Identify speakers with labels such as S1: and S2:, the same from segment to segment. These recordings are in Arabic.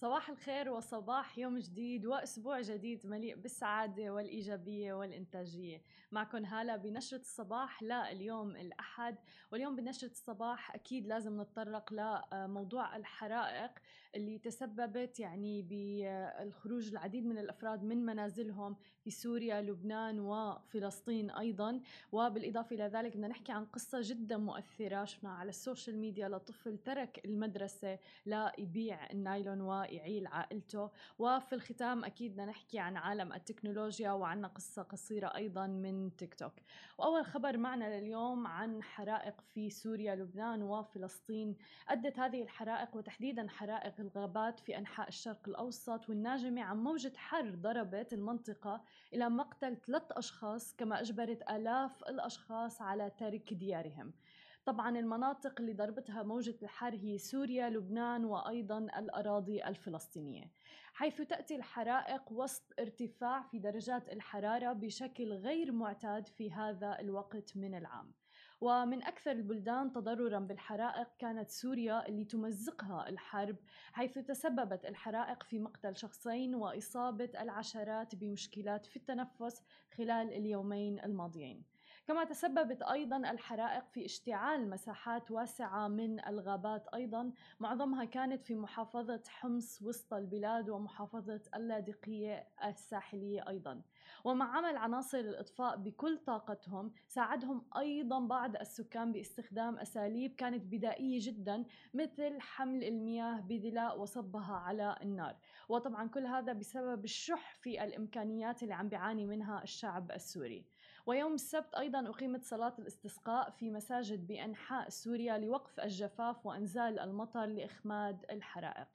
S1: صباح الخير وصباح يوم جديد وأسبوع جديد مليء بالسعادة والإيجابية والإنتاجية. معكم هالة بنشرة الصباح لليوم الأحد. واليوم بنشرة الصباح أكيد لازم نتطرق لموضوع الحرائق اللي تسببت يعني بالخروج العديد من الأفراد من منازلهم في سوريا لبنان وفلسطين أيضا. وبالإضافة إلى ذلك بدنا نحكي عن قصة جدا مؤثرة شفناها على ال social media لطفل ترك المدرسة ليبيع النايلون ويعيل عائلته وفي الختام أكيد بدنا نحكي عن عالم التكنولوجيا وعنا قصة قصيرة أيضا من تيك توك. وأول خبر معنا لليوم عن حرائق في سوريا لبنان وفلسطين. أدت هذه الحرائق وتحديدا حرائق الغابات في أنحاء الشرق الأوسط والناجمة عن موجة حر ضربت المنطقة إلى مقتل ثلاث أشخاص كما أجبرت آلاف الأشخاص على ترك ديارهم. طبعا المناطق اللي ضربتها موجة الحر هي سوريا لبنان وأيضا الأراضي الفلسطينية. حيث تأتي الحرائق وسط ارتفاع في درجات الحرارة بشكل غير معتاد في هذا الوقت من العام. ومن أكثر البلدان تضررا بالحرائق كانت سوريا اللي تمزقها الحرب حيث تسببت الحرائق في مقتل شخصين وإصابة العشرات بمشكلات في التنفس خلال اليومين الماضيين. كما تسببت أيضا الحرائق في اشتعال مساحات واسعة من الغابات. أيضا معظمها كانت في محافظة حمص وسط البلاد ومحافظة اللاذقية الساحلية أيضا. ومع عمل عناصر الإطفاء بكل طاقتهم ساعدهم أيضا بعض السكان باستخدام أساليب كانت بدائية جدا مثل حمل المياه بدلاء وصبها على النار. وطبعا كل هذا بسبب الشح في الإمكانيات اللي عم بيعاني منها الشعب السوري. ويوم السبت أيضا أقيمت صلاة الاستسقاء في مساجد بأنحاء سوريا لوقف الجفاف وإنزال المطر لإخماد الحرائق.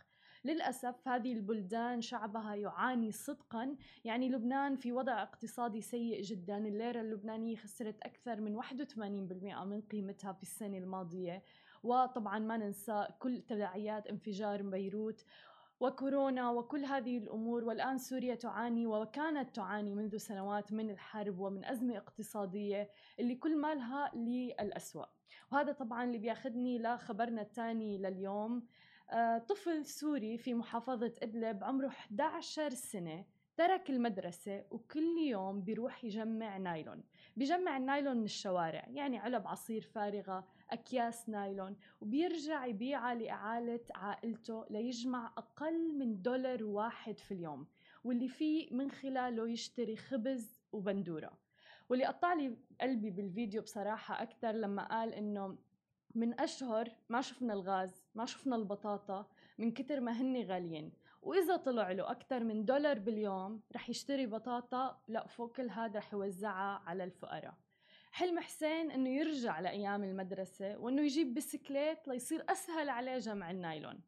S1: للأسف هذه البلدان شعبها يعاني صدقا. يعني لبنان في وضع اقتصادي سيء جدا. الليرة اللبنانية خسرت أكثر من 81% من قيمتها في السنة الماضية. وطبعا ما ننسى كل تداعيات انفجار بيروت. وكورونا وكل هذه الأمور والآن سوريا تعاني وكانت تعاني منذ سنوات من الحرب ومن أزمة اقتصادية اللي كل مالها للاسوء وهذا طبعا اللي بياخذني لخبرنا الثاني لليوم. آه، طفل سوري في محافظة إدلب عمره 11 سنة ترك المدرسة وكل يوم بيروح يجمع نايلون. بيجمع النايلون من الشوارع يعني علب عصير فارغة أكياس نايلون وبيرجع يبيعها لإعالة عائلته ليجمع أقل من دولار واحد في اليوم واللي فيه من خلاله يشتري خبز وبندورة. واللي قطع لي قلبي بالفيديو بصراحة أكثر لما قال إنه من أشهر ما شفنا الغاز ما شفنا البطاطا من كتر ما هن غاليين وإذا طلع له أكثر من دولار باليوم رح يشتري بطاطا لا فوق هذا رح يوزعها على الفقراء. حلم حسين إنه يرجع لأيام المدرسة وإنه يجيب بسكليت ليصير أسهل عليه جمع النايلون.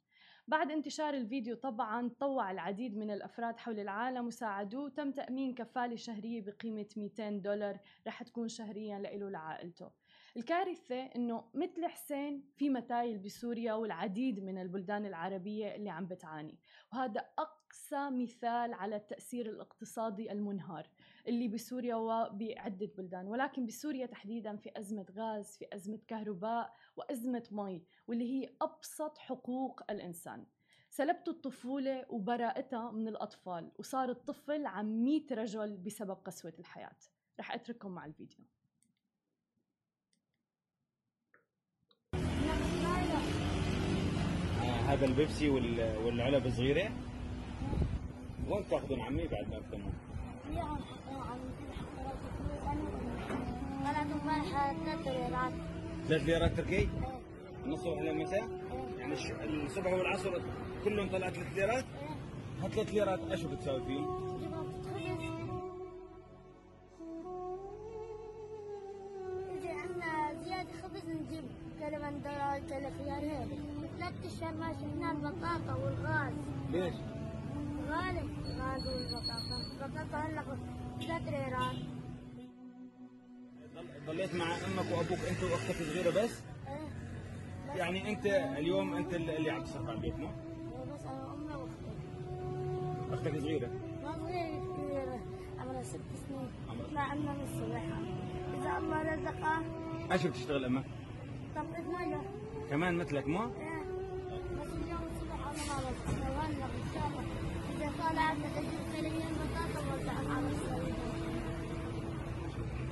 S1: بعد انتشار الفيديو طبعا طوع العديد من الأفراد حول العالم وساعدوه تم تأمين كفالة شهرية بقيمة 200 دولار رح تكون شهريا له لعائلته الكارثة إنه مثل حسين في متايل بسوريا والعديد من البلدان العربية اللي عم بتعاني. وهذا أقصى مثال على التأثير الاقتصادي المنهار اللي بسوريا وبعدة بلدان. ولكن بسوريا تحديدا في أزمة غاز في أزمة كهرباء وأزمة مي واللي هي أبسط حقوق الإنسان. سلبت الطفولة وبراءتها من الأطفال وصار الطفل عم 100 رجل بسبب قسوة الحياة. رح أترككم مع الفيديو.
S2: هذا البيبسي والعلب الصغيره وين تاخذون عمي بعد ما تكمل؟ ثلاث ليرات ثلاث ليرات تركي؟ من إيه. الصبح للمساء؟ إيه. يعني الصبح والعصر كلهم طلعت ثلاث ليرات؟ هالثلاث ليرات إيش بتساوي فيهم؟
S3: زيادة خبز نجيب كلمة هيك ثلاث اشهر ما شفنا البطاطا والغاز
S2: ليش؟
S3: غالي الغاز والبطاطا البطاطا هلا ثلاث ليرات
S2: ضليت مع أمك وأبوك أنت وأختك الصغيرة بس؟ إيه يعني أنت اليوم أنت اللي عم تصرف على البيت مو؟
S3: إيه بس أنا أمي وأختي
S2: أختك صغيره؟
S3: ما صغيرة كبيرة عمرها ست سنين مع امها من الصبح إذا الله رزقها
S2: أيش بتشتغل أمك؟
S3: طبقة مية
S2: كمان مثلك مو؟
S3: إيه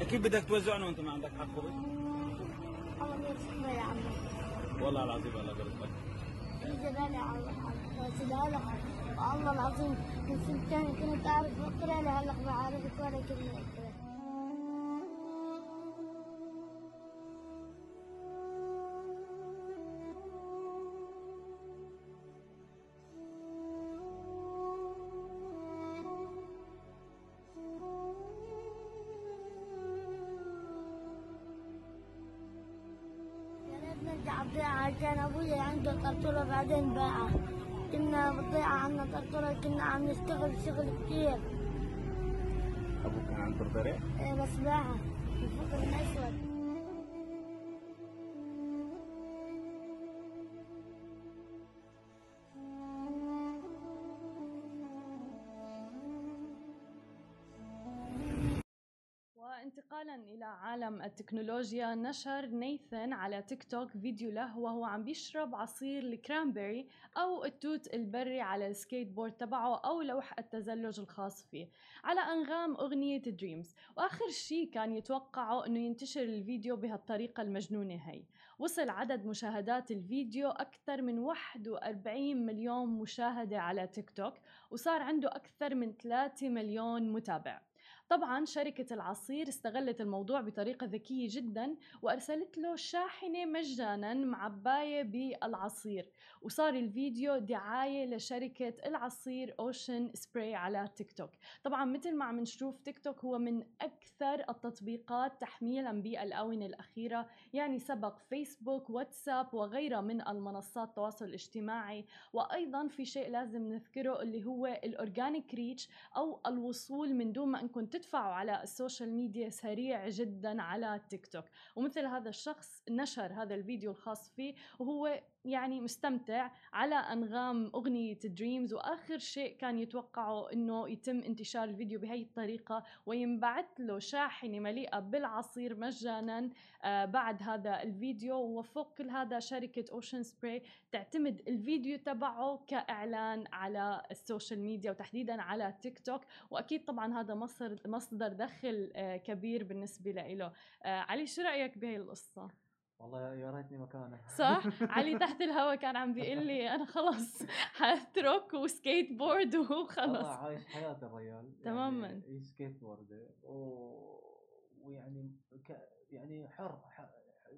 S2: أكيد بدك توزعنا وأنت ما عندك حق خبز والله العظيم الله
S3: يجي غالي على الله والله العظيم من سنتين كنت أعرف اقرا لهلا ما عرفت ولا أقرأ. كان أبوي عنده طرطورة بعدين باعها كنا بضيعة عنا طرطورة كنا عم نشتغل شغل كتير.
S2: أبوك كان عنده طريق
S3: إيه بس باعها. الفقر الأسود
S1: وانتقالا إلى عالم التكنولوجيا. نشر نيثن على تيك توك فيديو له وهو عم بيشرب عصير ال cranberry أو التوت البري على السكيت بورد تبعه أو لوح التزلج الخاص فيه. على أنغام أغنية Dreams. وآخر شيء كان يتوقعوا أنه ينتشر الفيديو بهالطريقة المجنونة هي. وصل عدد مشاهدات الفيديو أكثر من 41 مليون مشاهدة على تيك توك وصار عنده أكثر من 3 مليون متابع. طبعا شركة العصير استغلت الموضوع بطريقة ذكية جدا وأرسلت له شاحنة مجانا معباية بالعصير وصار الفيديو دعاية لشركة العصير أوشن سبراي على تيك توك. طبعا مثل ما عم نشوف تيك توك هو من أكثر التطبيقات تحميلا بالآونة الأخيرة يعني سبق فيسبوك واتساب وغيرها من المنصات التواصل الاجتماعي. وأيضا في شيء لازم نذكره اللي هو ال organic reach أو الوصول من دون ما أنكم تدفعوا على ال social media سريع جدا على تيك توك. ومثل هذا الشخص نشر هذا الفيديو الخاص فيه وهو يعني مستمتع على أنغام أغنية Dreams وآخر شيء كان يتوقعه إنه يتم انتشار الفيديو بهي الطريقة وينبعث له شاحنة مليئة بالعصير مجانا آه بعد هذا الفيديو. وفوق كل هذا شركة اوشن سبراي تعتمد الفيديو تبعه كإعلان على ال social media وتحديدا على تيك توك وأكيد طبعا هذا مصدر مصدر دخل آه كبير بالنسبة له. آه علي شو رأيك بهي القصة؟
S4: والله يا ريتني مكانه
S1: صح؟ علي تحت الهوا كان عم بيقول لي أنا خلص حاترك وسكيت بورد
S4: والله
S1: وخلص
S4: عايش حياة الرجال
S1: تماماً.
S4: يعني سكيت بورد. ويعني ك... يعني حر, حر...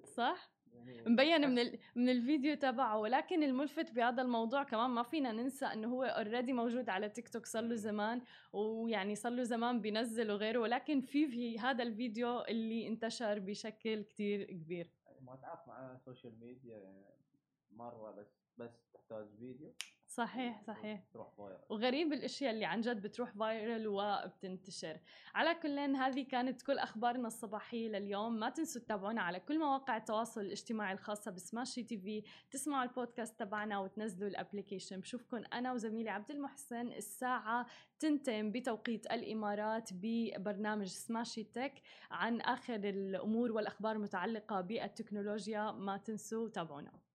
S1: صح؟
S4: يعني
S1: مبين من ال... من الفيديو تبعه. ولكن الملفت بهذا الموضوع كمان ما فينا ننسى إنه هو already موجود على تيك توك صار له زمان. ويعني صار له زمان بينزل وغيره. ولكن في في هذا الفيديو اللي انتشر بشكل كتير كبير.
S4: ما تعرف مع ال social media يعني. مرة بس بس تحتاج فيديو.
S1: صحيح صحيح.
S4: تروح viral
S1: وغريب الأشياء اللي عن جد بتروح viral وبتنتشر. على كل هذه كانت كل أخبارنا الصباحية لليوم. ما تنسوا تتابعونا على كل مواقع التواصل الاجتماعي الخاصة ب Smashi TV. تسمعوا البودكاست تبعنا وتنزلوا ال application. بشوفكم أنا وزميلي عبد المحسن. الساعة تنتين بتوقيت الإمارات ببرنامج سماشي تك عن آخر الأمور والأخبار المتعلقة بالتكنولوجيا. ما تنسوا تابعونا.